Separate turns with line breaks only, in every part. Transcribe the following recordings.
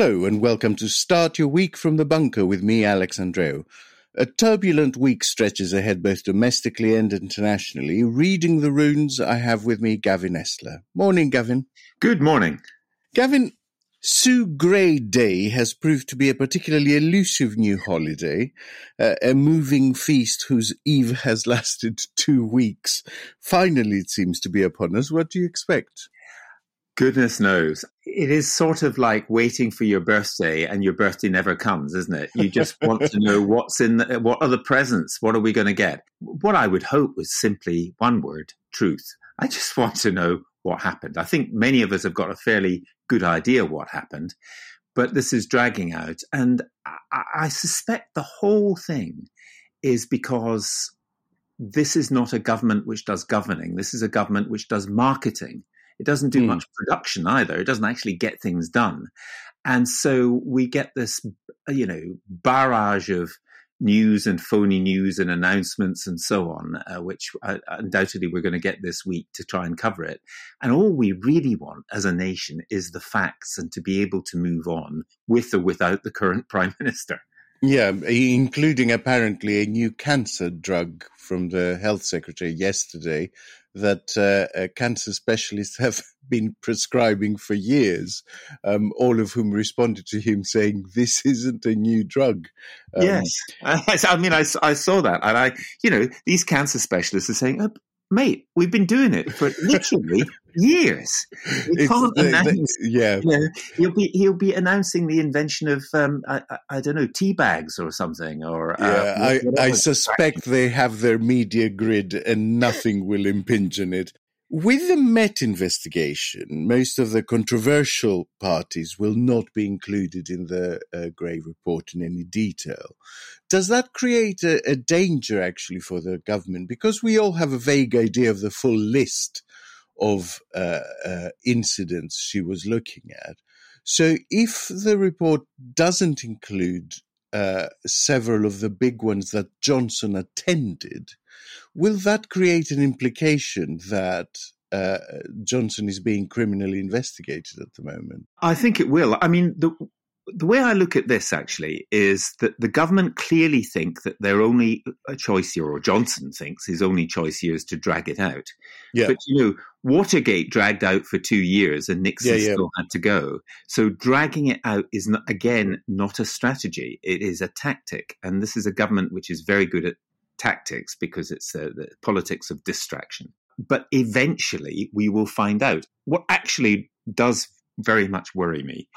Hello and welcome to Start Your Week from the Bunker with me, Alex Andreou. A turbulent week stretches ahead both domestically and internationally. Reading the runes, I have with me Gavin Esler. Morning, Gavin.
Good morning.
Gavin, Sue Gray Day has proved to be a particularly elusive new holiday, uh, a moving feast whose eve has lasted two weeks. Finally, it seems to be upon us. What do you expect?
Goodness knows. It is sort of like waiting for your birthday and your birthday never comes, isn't it? You just want to know what's in the, what are the presents? What are we going to get? What I would hope was simply one word, truth. I just want to know what happened. I think many of us have got a fairly good idea what happened, but this is dragging out. And I, I suspect the whole thing is because this is not a government which does governing. This is a government which does marketing. It doesn't do mm. much production either. It doesn't actually get things done. And so we get this, you know, barrage of news and phony news and announcements and so on, uh, which uh, undoubtedly we're going to get this week to try and cover it. And all we really want as a nation is the facts and to be able to move on with or without the current prime minister.
Yeah, including apparently a new cancer drug from the health secretary yesterday that uh, uh, cancer specialists have been prescribing for years, um, all of whom responded to him saying, This isn't a new drug.
Um, yes. I mean, I, I saw that. And I, you know, these cancer specialists are saying, oh, mate, we've been doing it for literally years. We can't the, announce.
The, yeah, you know,
he'll be he'll be announcing the invention of um, I, I, don't know tea bags or something. Or
uh, I, I suspect they have their media grid and nothing will impinge on it. With the Met investigation, most of the controversial parties will not be included in the uh, Gray report in any detail. Does that create a, a, danger actually for the government? Because we all have a vague idea of the full list of uh, uh, incidents she was looking at. So if the report doesn't include uh, several of the big ones that Johnson attended, will that create an implication that uh, Johnson is being criminally investigated at the moment?
I think it will. I mean, the the way I look at this actually is that the government clearly think that their only choice here, or Johnson thinks his only choice here, is to drag it out. Yeah. But you know, Watergate dragged out for two years, and Nixon yeah, yeah. still had to go. So dragging it out is not, again not a strategy; it is a tactic. And this is a government which is very good at tactics because it's uh, the politics of distraction. But eventually, we will find out. What actually does very much worry me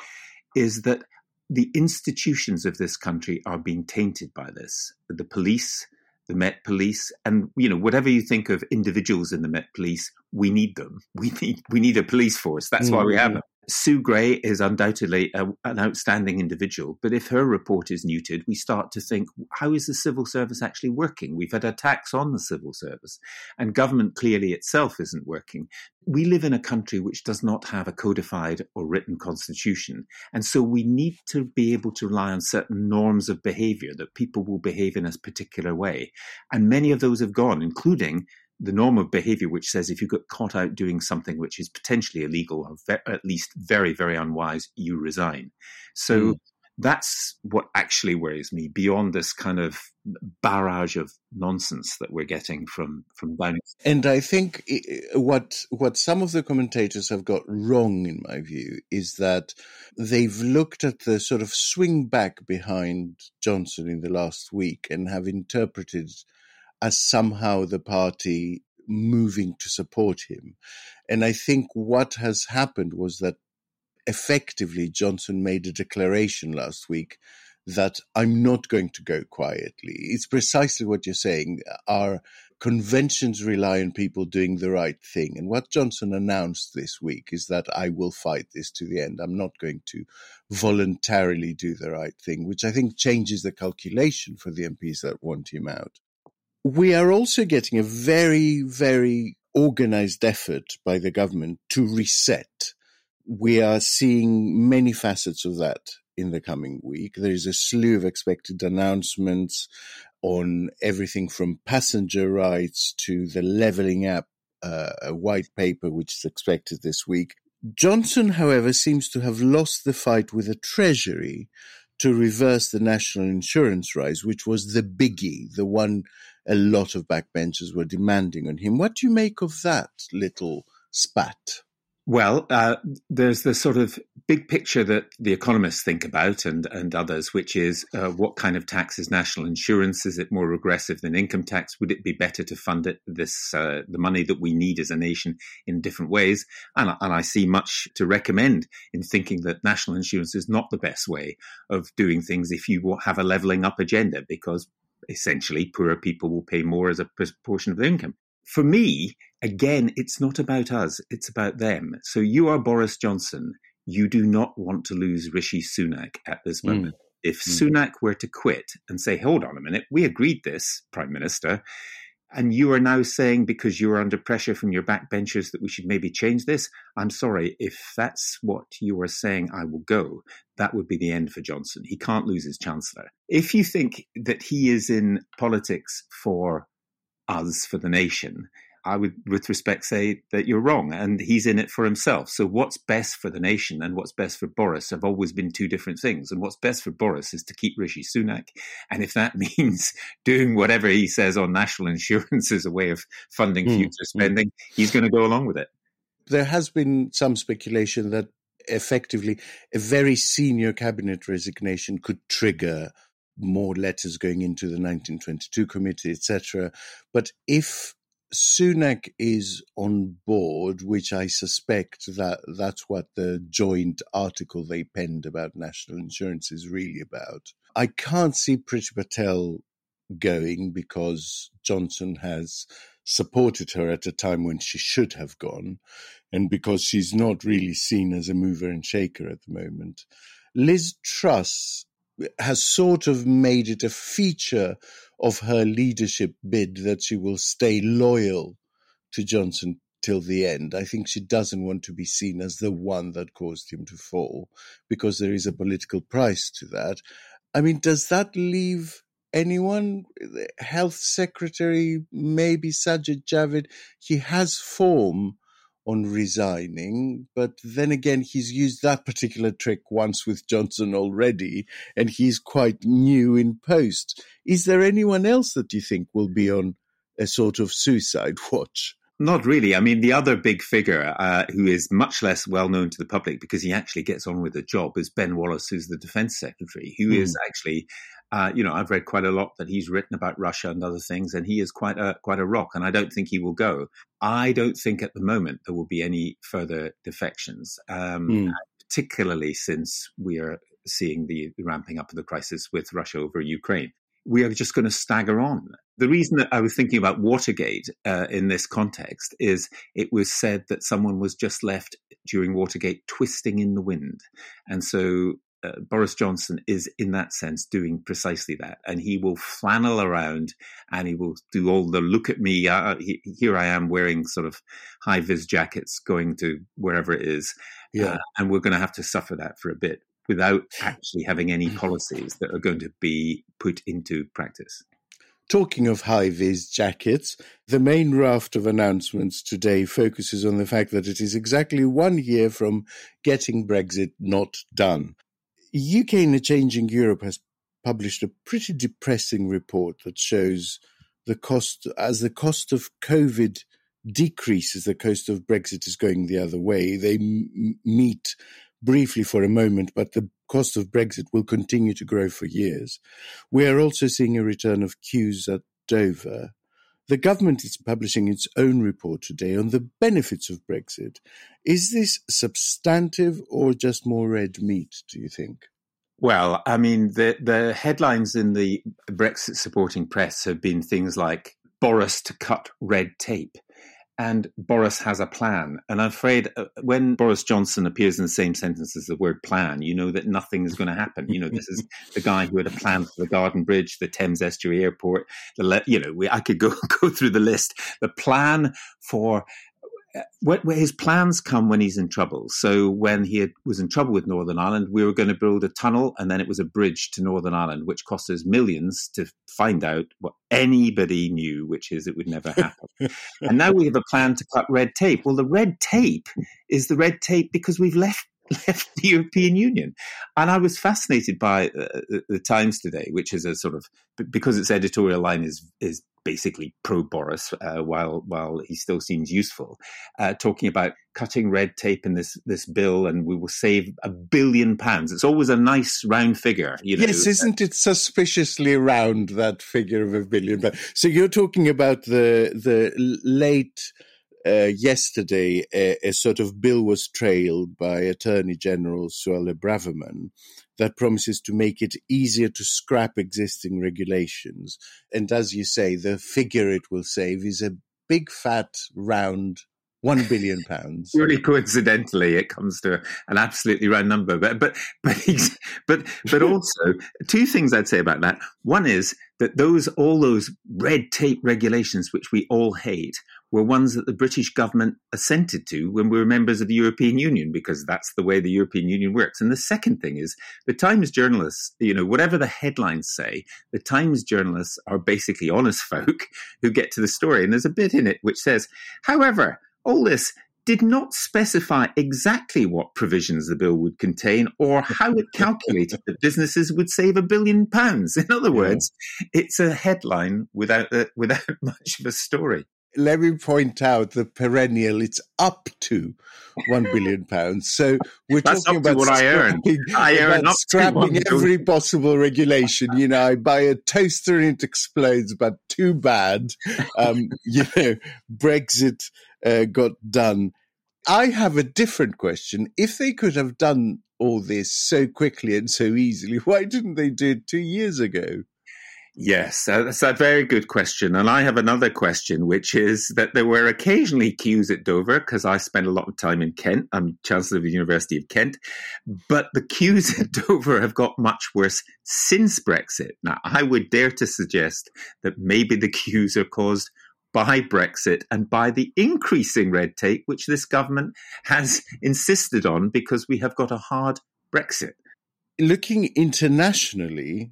is that the institutions of this country are being tainted by this. The police, the Met Police, and you know whatever you think of individuals in the Met Police, we need them. We need we need a police force. That's mm-hmm. why we have mm. them. Sue Gray is undoubtedly a, an outstanding individual, but if her report is neutered, we start to think, how is the civil service actually working? We've had attacks on the civil service, and government clearly itself isn't working. We live in a country which does not have a codified or written constitution, and so we need to be able to rely on certain norms of behavior that people will behave in a particular way. And many of those have gone, including the norm of behavior which says if you get caught out doing something which is potentially illegal or ve- at least very very unwise you resign so mm. that's what actually worries me beyond this kind of barrage of nonsense that we're getting from from down
and i think what what some of the commentators have got wrong in my view is that they've looked at the sort of swing back behind johnson in the last week and have interpreted as somehow the party moving to support him. And I think what has happened was that effectively Johnson made a declaration last week that I'm not going to go quietly. It's precisely what you're saying. Our conventions rely on people doing the right thing. And what Johnson announced this week is that I will fight this to the end. I'm not going to voluntarily do the right thing, which I think changes the calculation for the MPs that want him out we are also getting a very, very organized effort by the government to reset. We are seeing many facets of that in the coming week. There is a slew of expected announcements on everything from passenger rights to the leveling up uh, white paper, which is expected this week. Johnson, however, seems to have lost the fight with the Treasury to reverse the national insurance rise, which was the biggie, the one a lot of backbenchers were demanding on him. What do you make of that little spat?
Well, uh, there's the sort of big picture that the economists think about and, and others, which is uh, what kind of tax is national insurance? Is it more regressive than income tax? Would it be better to fund it this uh, the money that we need as a nation in different ways? And, and I see much to recommend in thinking that national insurance is not the best way of doing things if you have a leveling up agenda, because essentially poorer people will pay more as a proportion of their income for me, again, it's not about us, it's about them. So you are Boris Johnson. You do not want to lose Rishi Sunak at this hmm. moment. Mm. If mm. Sunak were to quit and say, hold on a minute, we agreed this, Prime Minister, and you are now saying because you're under pressure from your backbenchers that we should maybe change this, I'm sorry, if that's what you are saying, I will go. That would be the end for Johnson. He can't lose his chancellor. If you think that he is in politics for us for the nation, I would, with respect, say that you're wrong, and he's in it for himself. So, what's best for the nation and what's best for Boris have always been two different things. And what's best for Boris is to keep Rishi Sunak, and if that means doing whatever he says on national insurance as a way of funding mm. future spending, mm. he's going to go along with it.
There has been some speculation that effectively a very senior cabinet resignation could trigger more letters going into the 1922 committee, etc. But if Sunak is on board, which I suspect that that's what the joint article they penned about national insurance is really about. I can't see Priti Patel going because Johnson has supported her at a time when she should have gone, and because she's not really seen as a mover and shaker at the moment. Liz Truss has sort of made it a feature of her leadership bid that she will stay loyal to Johnson till the end. I think she doesn't want to be seen as the one that caused him to fall because there is a political price to that. I mean, does that leave anyone? Health secretary, maybe Sajid Javid, he has form on resigning. But then again, he's used that particular trick once with Johnson already, and he's quite new in post. Is there anyone else that you think will be on a sort of suicide watch?
Not really. I mean, the other big figure uh, who is much less well known to the public because he actually gets on with the job is Ben Wallace, who's the defense secretary, who mm. is actually uh, you know, I've read quite a lot that he's written about Russia and other things, and he is quite a quite a rock. And I don't think he will go. I don't think at the moment there will be any further defections, um, mm. particularly since we are seeing the ramping up of the crisis with Russia over Ukraine. We are just going to stagger on. The reason that I was thinking about Watergate uh, in this context is it was said that someone was just left during Watergate twisting in the wind. And so uh, Boris Johnson is, in that sense, doing precisely that, and he will flannel around and he will do all the look at me. Uh, he, here I am wearing sort of high vis jackets, going to wherever it is, yeah, uh, and we're going to have to suffer that for a bit without actually having any policies that are going to be put into practice.
Talking of high vis jackets, the main raft of announcements today focuses on the fact that it is exactly one year from getting Brexit not done. UK in a Changing Europe has published a pretty depressing report that shows the cost as the cost of COVID decreases, the cost of Brexit is going the other way. They m- meet briefly for a moment, but the cost of Brexit will continue to grow for years. We are also seeing a return of queues at Dover. The government is publishing its own report today on the benefits of Brexit. Is this substantive or just more red meat, do you think?
Well, I mean, the, the headlines in the Brexit supporting press have been things like Boris to cut red tape. And Boris has a plan. And I'm afraid uh, when Boris Johnson appears in the same sentence as the word plan, you know that nothing is going to happen. You know, this is the guy who had a plan for the Garden Bridge, the Thames Estuary Airport. The, you know, we, I could go, go through the list. The plan for his plans come when he's in trouble. So when he had, was in trouble with Northern Ireland, we were going to build a tunnel and then it was a bridge to Northern Ireland, which cost us millions to find out what anybody knew, which is it would never happen. and now we have a plan to cut red tape. Well, the red tape is the red tape because we've left left the European Union. And I was fascinated by uh, the Times today, which is a sort of because its editorial line is is basically pro Boris, uh, while while he still seems useful, uh, talking about cutting red tape in this this bill, and we will save a billion pounds. It's always a nice round figure, you know.
Yes, isn't it suspiciously round that figure of a billion? So you're talking about the the late uh, yesterday, a, a, sort of bill was trailed by Attorney General Suella Braverman that promises to make it easier to scrap existing regulations. And as you say, the figure it will save is a big, fat, round one billion pounds.
Really coincidentally, it comes to an absolutely round number. But but but but but also two things I'd say about that. One is that those all those red tape regulations which we all hate were ones that the British government assented to when we were members of the European Union because that's the way the European Union works. And the second thing is the Times journalists, you know, whatever the headlines say, the Times journalists are basically honest folk who get to the story. And there's a bit in it which says, however, all this did not specify exactly what provisions the bill would contain or how it calculated that businesses would save a billion pounds. In other words, it's a headline without a, without much of a story.
Let me point out the perennial. It's up to one billion pounds. So we're
That's
talking about
what I earn. I earn
up scrapping every possible regulation. You know, I buy a toaster and it explodes, but too bad. Um, you know, Brexit uh, got done. I have a different question. If they could have done all this so quickly and so easily, why didn't they do it two years ago?
Yes, uh, that's a very good question. And I have another question, which is that there were occasionally queues at Dover because I spent a lot of time in Kent. I'm Chancellor of the University of Kent. But the queues at Dover have got much worse since Brexit. Now, I would dare to suggest that maybe the queues are caused by Brexit and by the increasing red tape which this government has insisted on because we have got a hard Brexit.
Looking internationally,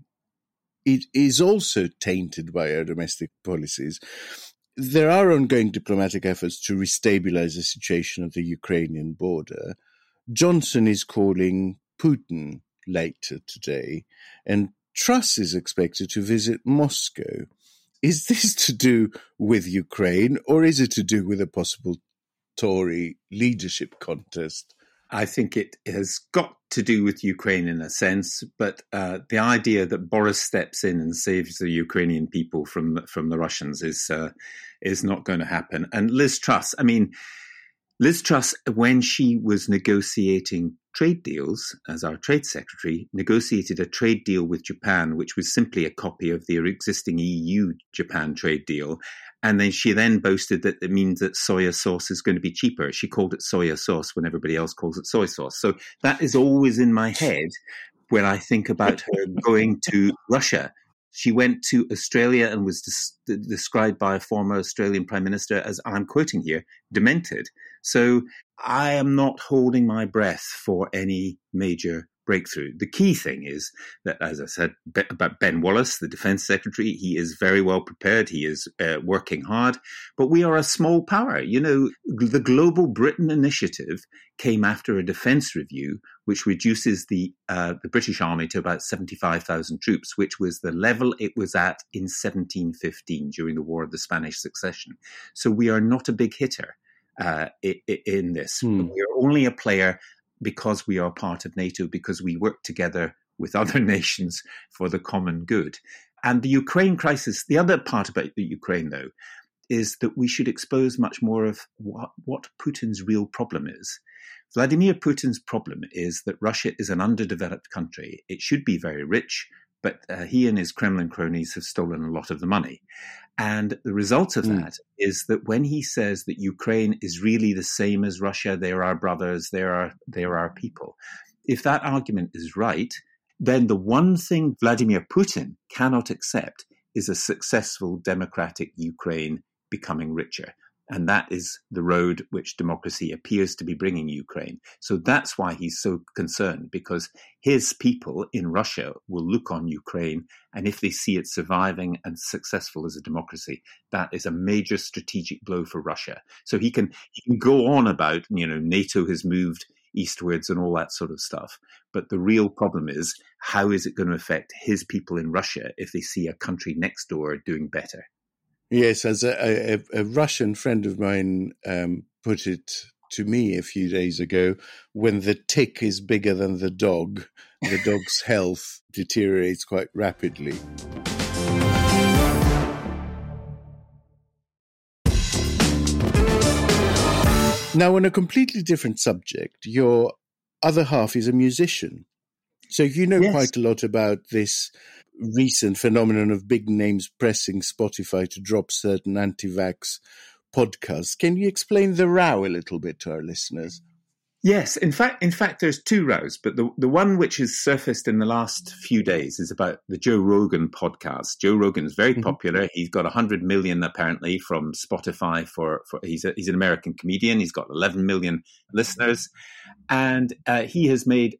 it is also tainted by our domestic policies. There are ongoing diplomatic efforts to restabilize the situation at the Ukrainian border. Johnson is calling Putin later today, and Truss is expected to visit Moscow. Is this to do with Ukraine or is it to do with a possible Tory leadership contest?
I think it has got to do with Ukraine in a sense, but uh, the idea that Boris steps in and saves the Ukrainian people from from the Russians is uh, is not going to happen. And Liz Truss, I mean, Liz Truss, when she was negotiating trade deals as our trade secretary, negotiated a trade deal with Japan, which was simply a copy of the existing EU Japan trade deal. And then she then boasted that it means that soya sauce is going to be cheaper. She called it soya sauce when everybody else calls it soy sauce. So that is always in my head when I think about her going to Russia she went to Australia and was des- described by a former Australian Prime Minister as, I'm quoting here, demented. So I am not holding my breath for any major breakthrough. The key thing is that, as I said about Ben Wallace, the defense secretary, he is very well prepared. He is uh, working hard, but we are a small power. You know, the Global Britain Initiative came after a defense review, which reduces the uh, the British Army to about seventy five thousand troops, which was the level it was at in seventeen fifteen during the War of the Spanish Succession. So we are not a big hitter. Uh, in this, hmm. we are only a player because we are part of NATO, because we work together with other nations for the common good. And the Ukraine crisis, the other part about the Ukraine, though, is that we should expose much more of what, what Putin's real problem is. Vladimir Putin's problem is that Russia is an underdeveloped country. It should be very rich, but uh, he and his Kremlin cronies have stolen a lot of the money. And the result of mm. that is that when he says that Ukraine is really the same as Russia, they're our brothers, they're our, they're our people, if that argument is right, then the one thing Vladimir Putin cannot accept is a successful democratic Ukraine becoming richer. And that is the road which democracy appears to be bringing Ukraine. So that's why he's so concerned, because his people in Russia will look on Ukraine. And if they see it surviving and successful as a democracy, that is a major strategic blow for Russia. So he can, he can go on about, you know, NATO has moved eastwards and all that sort of stuff. But the real problem is how is it going to affect his people in Russia if they see a country next door doing better?
Yes, as a, a, a Russian friend of mine um, put it to me a few days ago, when the tick is bigger than the dog, the dog's health deteriorates quite rapidly. Now, on a completely different subject, your other half is a musician. So you know yes. quite a lot about this recent phenomenon of big names pressing Spotify to drop certain anti vax podcasts. Can you explain the row a little bit to our listeners?
Yes, in fact, in fact, there's two rows, but the the one which has surfaced in the last few days is about the Joe Rogan podcast. Joe Rogan is very mm-hmm. popular. He's got 100 million apparently from Spotify for for he's a, he's an American comedian. He's got 11 million listeners, and uh, he has made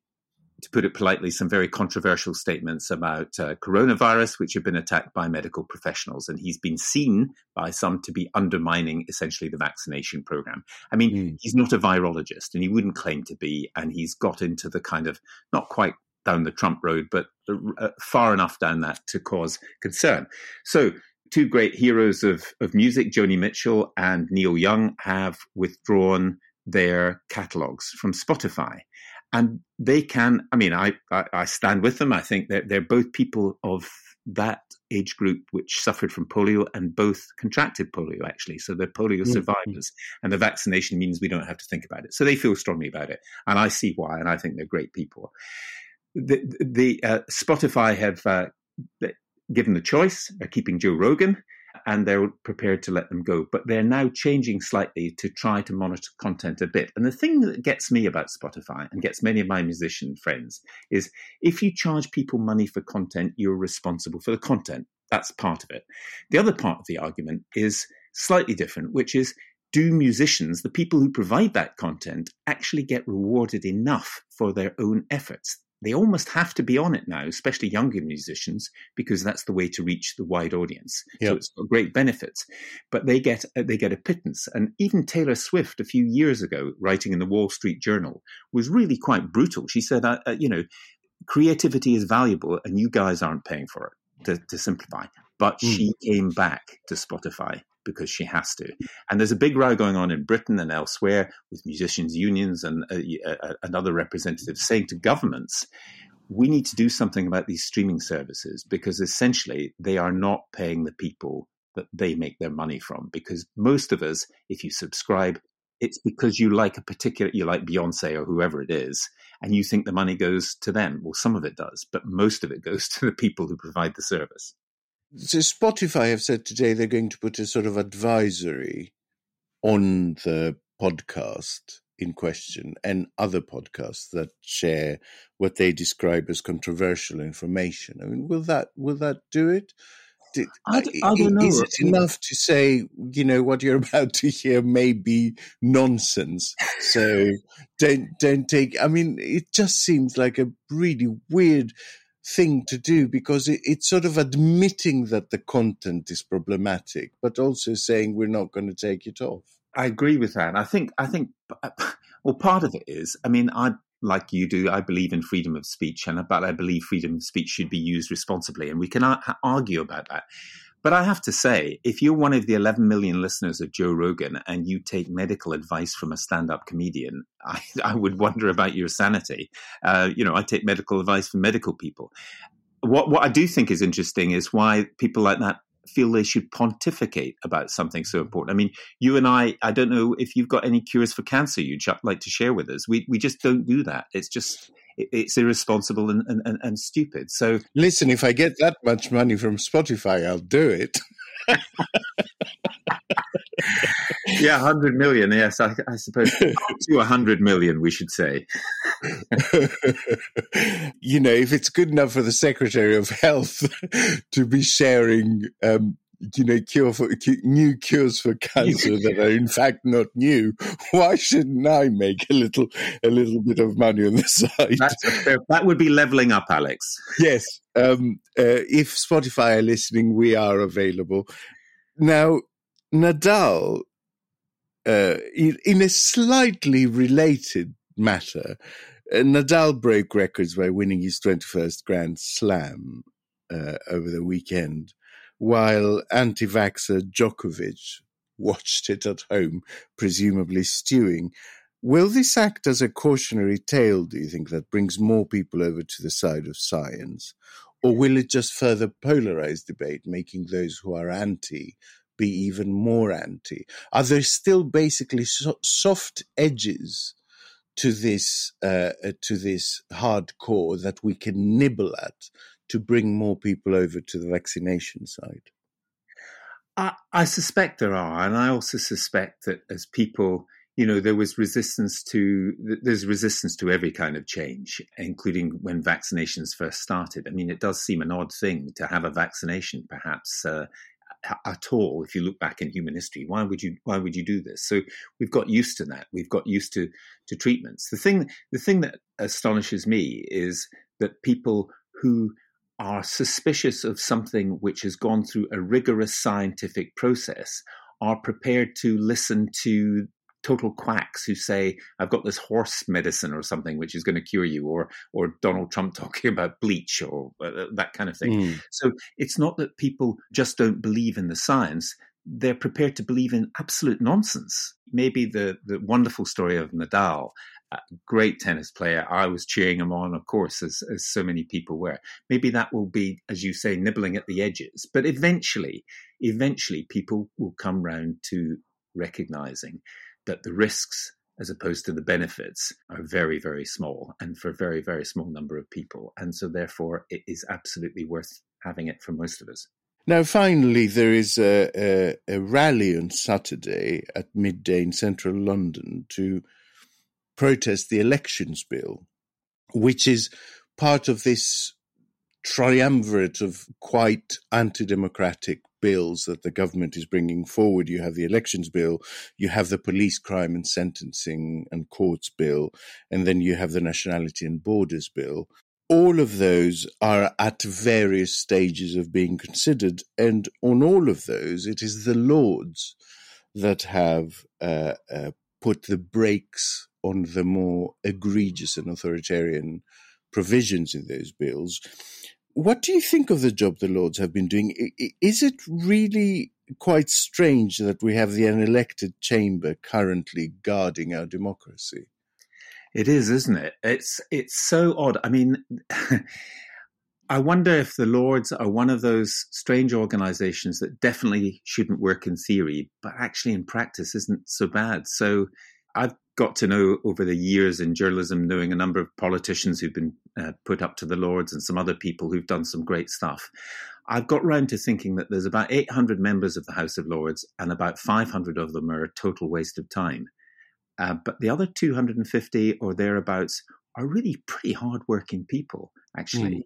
to put it politely, some very controversial statements about uh, coronavirus, which have been attacked by medical professionals. And he's been seen by some to be undermining essentially the vaccination program. I mean, mm. he's not a virologist and he wouldn't claim to be. And he's got into the kind of not quite down the Trump road, but uh, far enough down that to cause concern. So, two great heroes of, of music, Joni Mitchell and Neil Young, have withdrawn their catalogs from Spotify and they can. I mean, I, I, I stand with them. I think they're they're both people of that age group which suffered from polio and both contracted polio actually. So they're polio mm-hmm. survivors, and the vaccination means we don't have to think about it. So they feel strongly about it, and I see why, and I think they're great people. The, the uh, Spotify have uh, given the choice, are keeping Joe Rogan and they're prepared to let them go. But they're now changing slightly to try to monitor content a bit. And the thing that gets me about Spotify and gets many of my musician friends is if you charge people money for content, you're responsible for the content. That's part of it. The other part of the argument is slightly different, which is do musicians, the people who provide that content, actually get rewarded enough for their own efforts? They almost have to be on it now, especially younger musicians, because that's the way to reach the wide audience. Yep. So it's got great benefits, but they get uh, they get a pittance. And even Taylor Swift, a few years ago, writing in the Wall Street Journal, was really quite brutal. She said, uh, uh, "You know, creativity is valuable, and you guys aren't paying for it." To, to simplify, but mm. she came back to Spotify because she has to. And there's a big row going on in Britain and elsewhere with musicians' unions and, uh, uh, and other representatives saying to governments, we need to do something about these streaming services because essentially they are not paying the people that they make their money from. Because most of us, if you subscribe, it's because you like a particular, you like Beyonce or whoever it is, and you think the money goes to them. Well, some of it does, but most of it goes to the people who provide the service.
So Spotify have said today they're going to put a sort of advisory on the podcast in question and other podcasts that share what they describe as controversial information. I mean, will that will that do it? Did,
I, I, don't know.
Is it enough to say, you know, what you're about to hear may be nonsense? So don't don't take. I mean, it just seems like a really weird thing to do because it, it's sort of admitting that the content is problematic, but also saying we're not going to take it off.
I agree with that. I think I think well, part of it is. I mean, I like you do. I believe in freedom of speech, and but I believe freedom of speech should be used responsibly, and we can argue about that. But I have to say, if you're one of the 11 million listeners of Joe Rogan and you take medical advice from a stand up comedian, I, I, would wonder about your sanity. Uh, you know, I take medical advice from medical people. What, what I do think is interesting is why people like that feel they should pontificate about something so important. I mean, you and I, I don't know if you've got any cures for cancer you'd like to share with us. We, we just don't do that. It's just, it's irresponsible and, and, and stupid. So
listen, if I get that much money from Spotify, I'll do it.
yeah, hundred million. Yes, I, I suppose to hundred million, we should say.
you know, if it's good enough for the Secretary of Health to be sharing um, you know, cure for new cures for cancer that are in fact not new. Why shouldn't I make a little a little bit of money on the side?
Fair, that would be leveling up, Alex.
Yes. Um, uh, if Spotify are listening, we are available. Now, Nadal, uh, in a slightly related matter, uh, Nadal broke records by winning his 21st Grand Slam uh, over the weekend, while anti vaxxer Djokovic watched it at home, presumably stewing. Will this act as a cautionary tale, do you think, that brings more people over to the side of science? Or will it just further polarize debate, making those who are anti be even more anti? Are there still basically so- soft edges to this uh, uh, to this hardcore that we can nibble at to bring more people over to the vaccination side?
I, I suspect there are, and I also suspect that as people you know there was resistance to there's resistance to every kind of change including when vaccinations first started. I mean it does seem an odd thing to have a vaccination perhaps uh, at all if you look back in human history. Why would you why would you do this? So we've got used to that. We've got used to to treatments. The thing the thing that astonishes me is that people who are suspicious of something which has gone through a rigorous scientific process are prepared to listen to total quacks who say, I've got this horse medicine or something which is going to cure you, or or Donald Trump talking about bleach or uh, that kind of thing. Mm. So it's not that people just don't believe in the science. They're prepared to believe in absolute nonsense. Maybe the, the wonderful story of Nadal, great tennis player. I was cheering him on, of course, as, as so many people were. Maybe that will be, as you say, nibbling at the edges. But eventually, eventually, people will come round to recognizing that the risks as opposed to the benefits are very, very small and for a very, very small number of people. And so, therefore, it is absolutely worth having it for most of us.
Now, finally, there is a, a, a rally on Saturday at midday in central London to protest the elections bill, which is part of this triumvirate of quite anti democratic bills that the government is bringing forward. You have the elections bill, you have the police crime and sentencing and courts bill, and then you have the nationality and borders bill. All of those are at various stages of being considered, and on all of those, it is the Lords that have uh, uh, put the brakes on the more egregious and authoritarian provisions in those bills. What do you think of the job the Lords have been doing? Is it really quite strange that we have the unelected chamber currently guarding our democracy?
It is, isn't it? It's it's so odd. I mean, I wonder if the Lords are one of those strange organizations that definitely shouldn't work in theory, but actually in practice isn't so bad. So I've got to know over the years in journalism, knowing a number of politicians who've been uh, put up to the Lords and some other people who've done some great stuff. I've got round to thinking that there's about 800 members of the House of Lords, and about 500 of them are a total waste of time. Uh, but the other 250 or thereabouts are really pretty hardworking people, actually. Mm.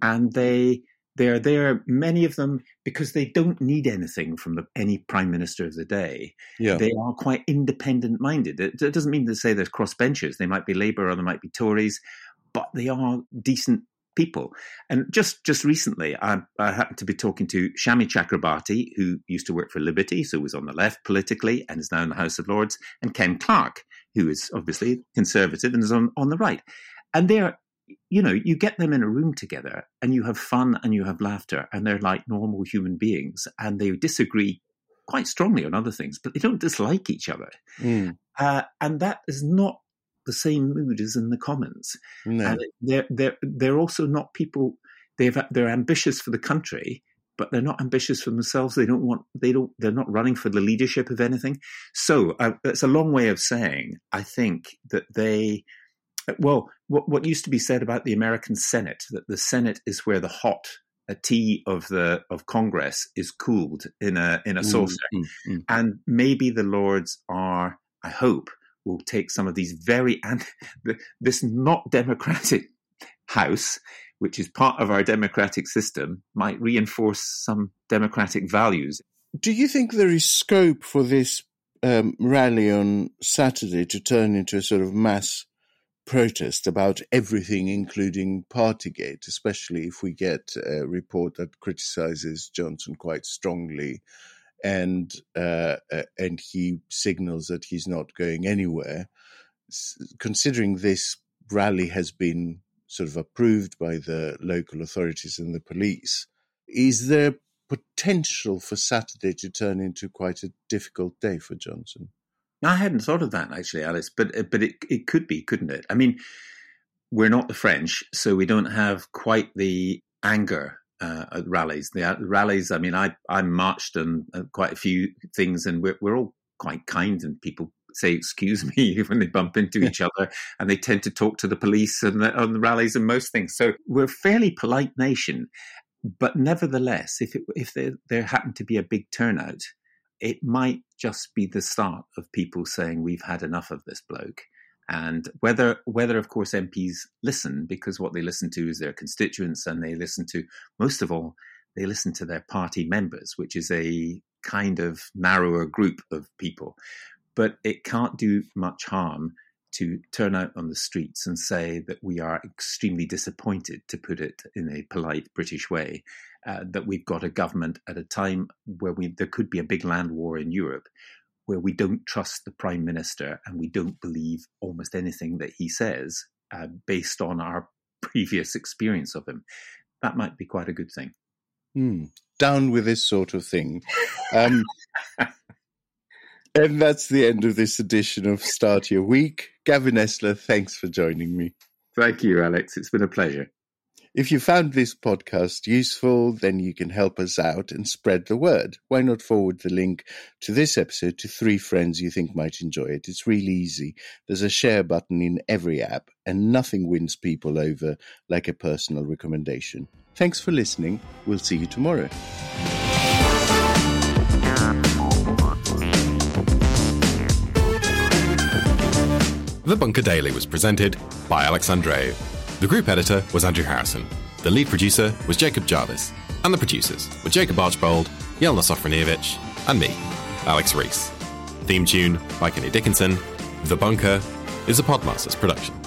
And they they're there, many of them, because they don't need anything from the, any prime minister of the day. Yeah. They are quite independent minded. It, it, doesn't mean to say they're crossbenchers. They might be Labour or they might be Tories, but they are decent people. And just just recently, I, I happened to be talking to Shami Chakrabarti, who used to work for Liberty, so was on the left politically and is now in the House of Lords, and Ken Clarke, who is obviously conservative and is on, on the right. And they're you know, you get them in a room together and you have fun and you have laughter and they're like normal human beings and they disagree quite strongly on other things, but they don't dislike each other. Mm. Uh, and that is not the same mood as in the Commons. No. And they're, they're, they're also not people, they've, they're ambitious for the country, but they're not ambitious for themselves. They don't want, they don't, they're not running for the leadership of anything. So uh, that's a long way of saying, I think that they, well, what, what used to be said about the American Senate, that the Senate is where the hot a tea of the of Congress is cooled in a in a mm, saucer, mm, mm, and maybe the Lords are, I hope, will take some of these very and this not democratic House which is part of our democratic system, might reinforce some democratic values.
Do you think there is scope for this um, rally on Saturday to turn into a sort of mass protest about everything, including Partygate, especially if we get a report that criticizes Johnson quite strongly, and uh, uh, and he signals that he's not going anywhere. Considering this rally has been sort of approved by the local authorities and the police, is there potential for Saturday to turn into quite a difficult day for Johnson?
I hadn't thought of that actually, Alex, but uh, but it it could be, couldn't it? I mean, we're not the French, so we don't have quite the anger uh, at rallies. The uh, rallies, I mean, I I marched on uh, quite a few things, and we're we're all quite kind, and people say excuse me when they bump into each other, and they tend to talk to the police and the, on the rallies and most things. So we're a fairly polite nation, but nevertheless, if it, if there, there happened to be a big turnout, it might just be the start of people saying we've had enough of this bloke. And whether, whether of course MPs listen, because what they listen to is their constituents, and they listen to most of all, they listen to their party members, which is a kind of narrower group of people. But it can't do much harm to turn out on the streets and say that we are extremely disappointed, to put it in a polite British way, uh, that we've got a government at a time where we, there could be a big land war in Europe, where we don't trust the prime minister and we don't believe almost anything that he says uh, based on our previous experience of him. That might be quite a good thing.
Mm, down with this sort of thing. Um, and that's the end of this edition of Start Your Week. Gavin Esler, thanks for joining me.
Thank you, Alex. It's been a pleasure.
If you found this podcast useful, then you can help us out and spread the word. Why not forward the link to this episode to three friends you think might enjoy it? It's really easy. There's a share button in every app, and nothing wins people over like a personal recommendation. Thanks for listening. We'll see you tomorrow.
The Bunker Daily was presented by Alex Andreou. The group editor was Andrew Harrison. The lead producer was Jacob Jarvis. And the producers were Jacob Archbold, Jelena Sofronijevic, and me, Alex Rees. Theme tune by Kenny Dickinson. The Bunker is a Podmasters production.